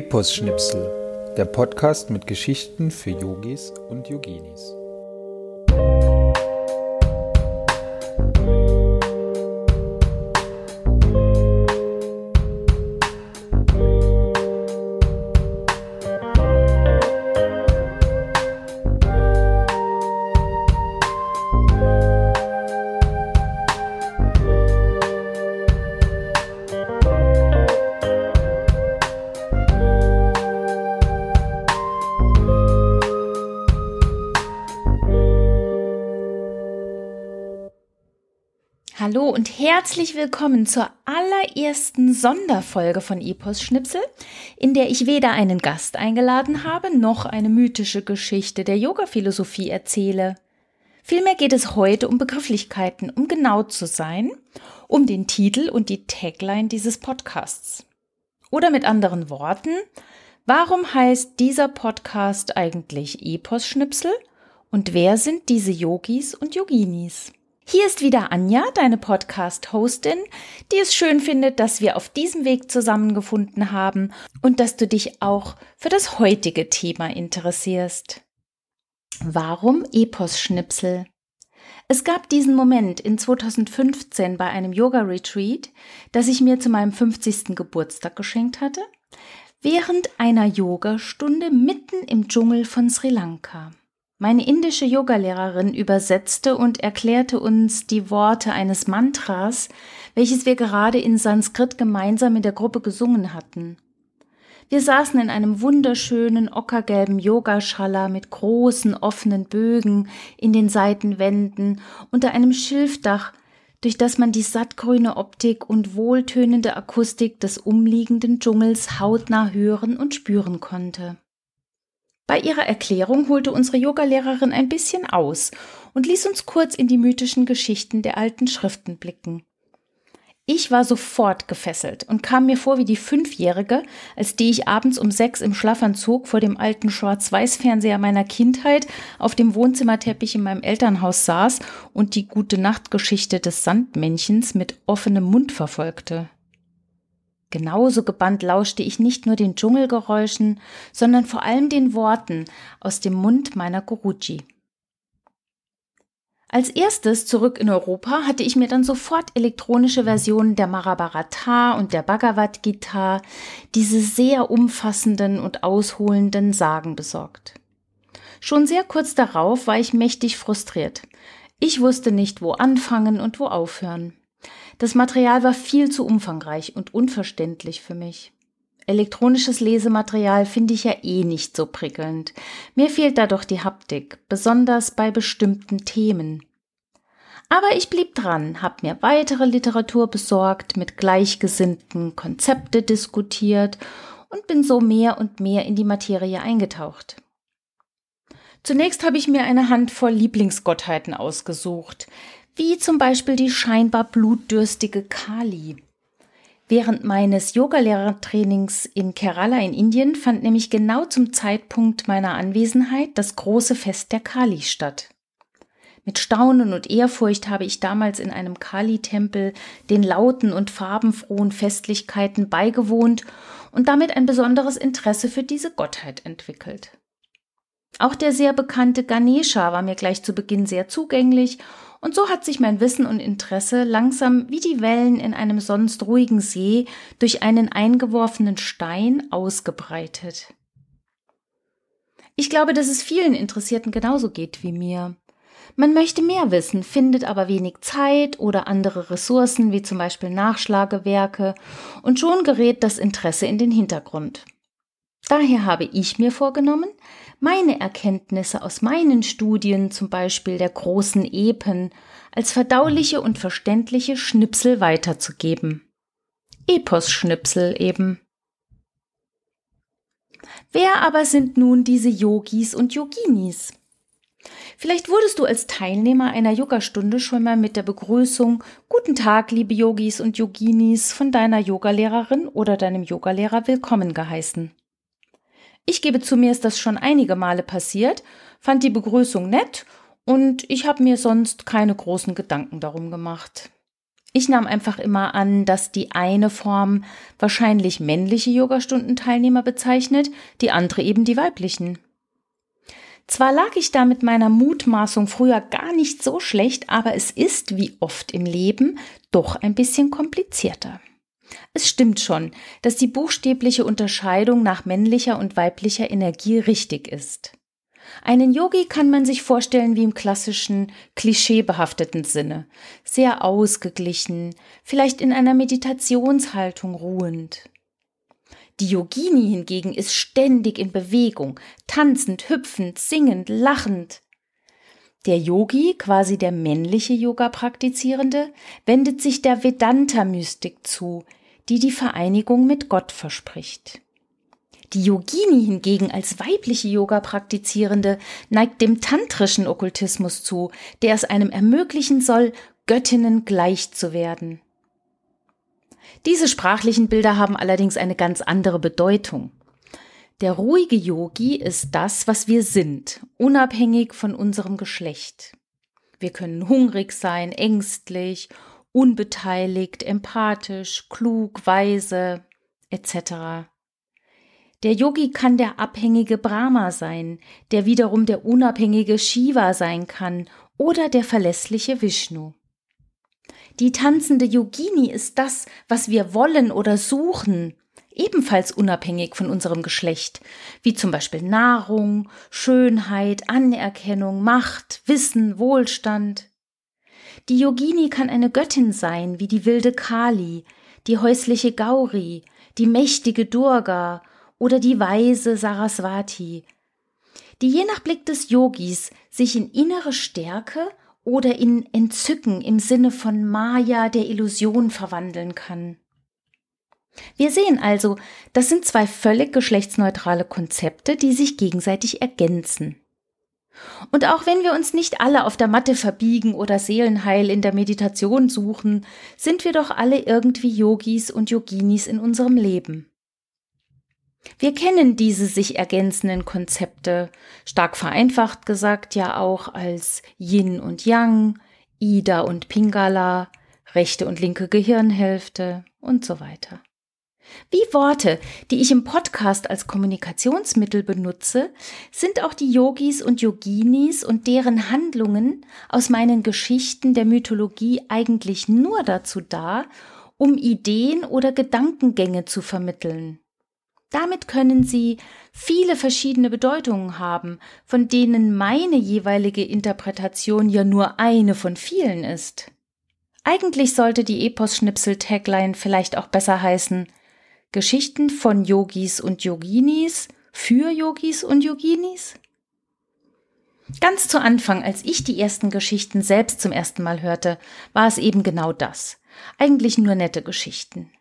Epos-Schnipsel, der Podcast mit Geschichten für Yogis und Yoginis. Hallo und herzlich willkommen zur allerersten Sonderfolge von Epos Schnipsel, in der ich weder einen Gast eingeladen habe, noch eine mythische Geschichte der Yoga-Philosophie erzähle. Vielmehr geht es heute um Begrifflichkeiten, um genau zu sein, um den Titel und die Tagline dieses Podcasts. Oder mit anderen Worten, warum heißt dieser Podcast eigentlich Epos Schnipsel und wer sind diese Yogis und Yoginis? Hier ist wieder Anja, deine Podcast-Hostin, die es schön findet, dass wir auf diesem Weg zusammengefunden haben und dass du dich auch für das heutige Thema interessierst. Warum Epos-Schnipsel? Es gab diesen Moment in 2015 bei einem Yoga-Retreat, das ich mir zu meinem 50. Geburtstag geschenkt hatte, während einer Yogastunde mitten im Dschungel von Sri Lanka. Meine indische Yogalehrerin übersetzte und erklärte uns die Worte eines Mantras, welches wir gerade in Sanskrit gemeinsam in der Gruppe gesungen hatten. Wir saßen in einem wunderschönen ockergelben Yogaschala mit großen offenen Bögen in den Seitenwänden unter einem Schilfdach, durch das man die sattgrüne Optik und wohltönende Akustik des umliegenden Dschungels hautnah hören und spüren konnte. Bei ihrer Erklärung holte unsere Yogalehrerin ein bisschen aus und ließ uns kurz in die mythischen Geschichten der alten Schriften blicken. Ich war sofort gefesselt und kam mir vor wie die Fünfjährige, als die ich abends um sechs im Schlafanzug vor dem alten Schwarz-Weiß-Fernseher meiner Kindheit auf dem Wohnzimmerteppich in meinem Elternhaus saß und die gute Nachtgeschichte des Sandmännchens mit offenem Mund verfolgte. Genauso gebannt lauschte ich nicht nur den Dschungelgeräuschen, sondern vor allem den Worten aus dem Mund meiner Guruji. Als erstes zurück in Europa hatte ich mir dann sofort elektronische Versionen der Mahabharata und der Bhagavad Gita, diese sehr umfassenden und ausholenden Sagen besorgt. Schon sehr kurz darauf war ich mächtig frustriert. Ich wusste nicht, wo anfangen und wo aufhören. Das Material war viel zu umfangreich und unverständlich für mich. Elektronisches Lesematerial finde ich ja eh nicht so prickelnd. Mir fehlt da doch die Haptik, besonders bei bestimmten Themen. Aber ich blieb dran, hab mir weitere Literatur besorgt, mit Gleichgesinnten Konzepte diskutiert und bin so mehr und mehr in die Materie eingetaucht. Zunächst habe ich mir eine Handvoll Lieblingsgottheiten ausgesucht, wie zum Beispiel die scheinbar blutdürstige Kali. Während meines Yogalehrertrainings in Kerala in Indien fand nämlich genau zum Zeitpunkt meiner Anwesenheit das große Fest der Kali statt. Mit Staunen und Ehrfurcht habe ich damals in einem Kali-Tempel den lauten und farbenfrohen Festlichkeiten beigewohnt und damit ein besonderes Interesse für diese Gottheit entwickelt. Auch der sehr bekannte Ganesha war mir gleich zu Beginn sehr zugänglich und so hat sich mein Wissen und Interesse langsam wie die Wellen in einem sonst ruhigen See durch einen eingeworfenen Stein ausgebreitet. Ich glaube, dass es vielen Interessierten genauso geht wie mir. Man möchte mehr wissen, findet aber wenig Zeit oder andere Ressourcen wie zum Beispiel Nachschlagewerke und schon gerät das Interesse in den Hintergrund. Daher habe ich mir vorgenommen, meine Erkenntnisse aus meinen Studien, zum Beispiel der großen Epen, als verdauliche und verständliche Schnipsel weiterzugeben. Epos-Schnipsel eben. Wer aber sind nun diese Yogis und Yoginis? Vielleicht wurdest du als Teilnehmer einer Yogastunde schon mal mit der Begrüßung Guten Tag, liebe Yogis und Yoginis von deiner Yogalehrerin oder deinem Yogalehrer willkommen geheißen. Ich gebe zu, mir ist das schon einige Male passiert, fand die Begrüßung nett und ich habe mir sonst keine großen Gedanken darum gemacht. Ich nahm einfach immer an, dass die eine Form wahrscheinlich männliche Yogastundenteilnehmer bezeichnet, die andere eben die weiblichen. Zwar lag ich da mit meiner Mutmaßung früher gar nicht so schlecht, aber es ist, wie oft im Leben, doch ein bisschen komplizierter. Es stimmt schon, dass die buchstäbliche Unterscheidung nach männlicher und weiblicher Energie richtig ist. Einen Yogi kann man sich vorstellen wie im klassischen, klischeebehafteten Sinne, sehr ausgeglichen, vielleicht in einer Meditationshaltung ruhend. Die Yogini hingegen ist ständig in Bewegung, tanzend, hüpfend, singend, lachend. Der Yogi, quasi der männliche Yoga-Praktizierende, wendet sich der Vedanta-Mystik zu, die die Vereinigung mit Gott verspricht. Die Yogini hingegen als weibliche Yoga-Praktizierende neigt dem tantrischen Okkultismus zu, der es einem ermöglichen soll, Göttinnen gleich zu werden. Diese sprachlichen Bilder haben allerdings eine ganz andere Bedeutung. Der ruhige Yogi ist das, was wir sind, unabhängig von unserem Geschlecht. Wir können hungrig sein, ängstlich, unbeteiligt, empathisch, klug, weise, etc. Der Yogi kann der abhängige Brahma sein, der wiederum der unabhängige Shiva sein kann oder der verlässliche Vishnu. Die tanzende Yogini ist das, was wir wollen oder suchen, ebenfalls unabhängig von unserem Geschlecht, wie zum Beispiel Nahrung, Schönheit, Anerkennung, Macht, Wissen, Wohlstand. Die Yogini kann eine Göttin sein, wie die wilde Kali, die häusliche Gauri, die mächtige Durga oder die weise Saraswati, die je nach Blick des Yogis sich in innere Stärke oder in Entzücken im Sinne von Maya der Illusion verwandeln kann. Wir sehen also, das sind zwei völlig geschlechtsneutrale Konzepte, die sich gegenseitig ergänzen. Und auch wenn wir uns nicht alle auf der Matte verbiegen oder Seelenheil in der Meditation suchen, sind wir doch alle irgendwie Yogis und Yoginis in unserem Leben. Wir kennen diese sich ergänzenden Konzepte, stark vereinfacht gesagt ja auch als Yin und Yang, Ida und Pingala, rechte und linke Gehirnhälfte und so weiter. Wie Worte, die ich im Podcast als Kommunikationsmittel benutze, sind auch die Yogis und Yoginis und deren Handlungen aus meinen Geschichten der Mythologie eigentlich nur dazu da, um Ideen oder Gedankengänge zu vermitteln. Damit können sie viele verschiedene Bedeutungen haben, von denen meine jeweilige Interpretation ja nur eine von vielen ist. Eigentlich sollte die Epos-Schnipsel-Tagline vielleicht auch besser heißen Geschichten von Yogis und Yoginis für Yogis und Yoginis? Ganz zu Anfang, als ich die ersten Geschichten selbst zum ersten Mal hörte, war es eben genau das. Eigentlich nur nette Geschichten.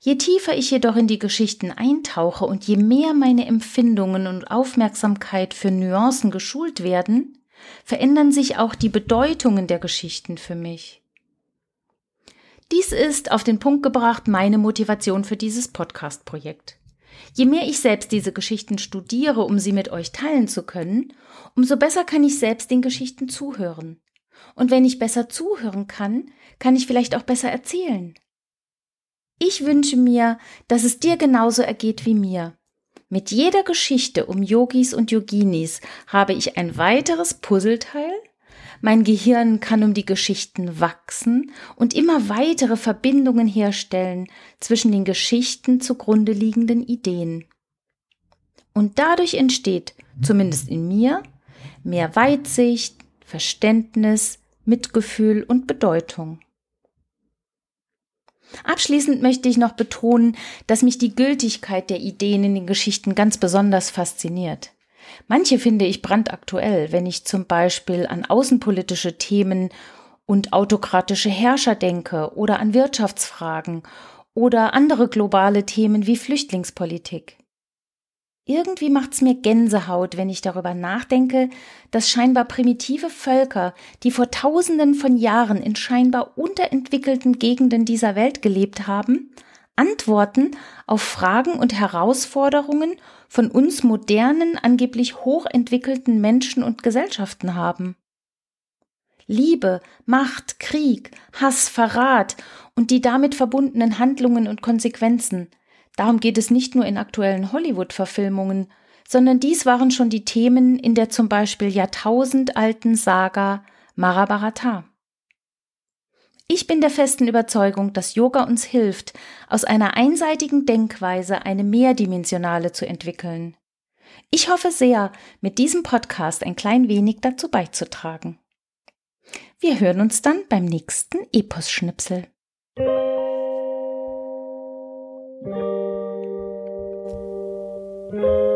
Je tiefer ich jedoch in die Geschichten eintauche und je mehr meine Empfindungen und Aufmerksamkeit für Nuancen geschult werden, verändern sich auch die Bedeutungen der Geschichten für mich. Dies ist auf den Punkt gebracht meine Motivation für dieses Podcast-Projekt. Je mehr ich selbst diese Geschichten studiere, um sie mit euch teilen zu können, umso besser kann ich selbst den Geschichten zuhören. Und wenn ich besser zuhören kann, kann ich vielleicht auch besser erzählen. Ich wünsche mir, dass es dir genauso ergeht wie mir. Mit jeder Geschichte um Yogis und Yoginis habe ich ein weiteres Puzzleteil. Mein Gehirn kann um die Geschichten wachsen und immer weitere Verbindungen herstellen zwischen den Geschichten zugrunde liegenden Ideen. Und dadurch entsteht, zumindest in mir, mehr Weitsicht, Verständnis, Mitgefühl und Bedeutung. Abschließend möchte ich noch betonen, dass mich die Gültigkeit der Ideen in den Geschichten ganz besonders fasziniert. Manche finde ich brandaktuell, wenn ich zum Beispiel an außenpolitische Themen und autokratische Herrscher denke oder an Wirtschaftsfragen oder andere globale Themen wie Flüchtlingspolitik. Irgendwie macht's mir Gänsehaut, wenn ich darüber nachdenke, dass scheinbar primitive Völker, die vor tausenden von Jahren in scheinbar unterentwickelten Gegenden dieser Welt gelebt haben, Antworten auf Fragen und Herausforderungen von uns modernen, angeblich hochentwickelten Menschen und Gesellschaften haben. Liebe, Macht, Krieg, Hass, Verrat und die damit verbundenen Handlungen und Konsequenzen. Darum geht es nicht nur in aktuellen Hollywood-Verfilmungen, sondern dies waren schon die Themen in der zum Beispiel jahrtausendalten Saga Mahabharata. Ich bin der festen Überzeugung, dass Yoga uns hilft, aus einer einseitigen Denkweise eine mehrdimensionale zu entwickeln. Ich hoffe sehr, mit diesem Podcast ein klein wenig dazu beizutragen. Wir hören uns dann beim nächsten Epos-Schnipsel. Musik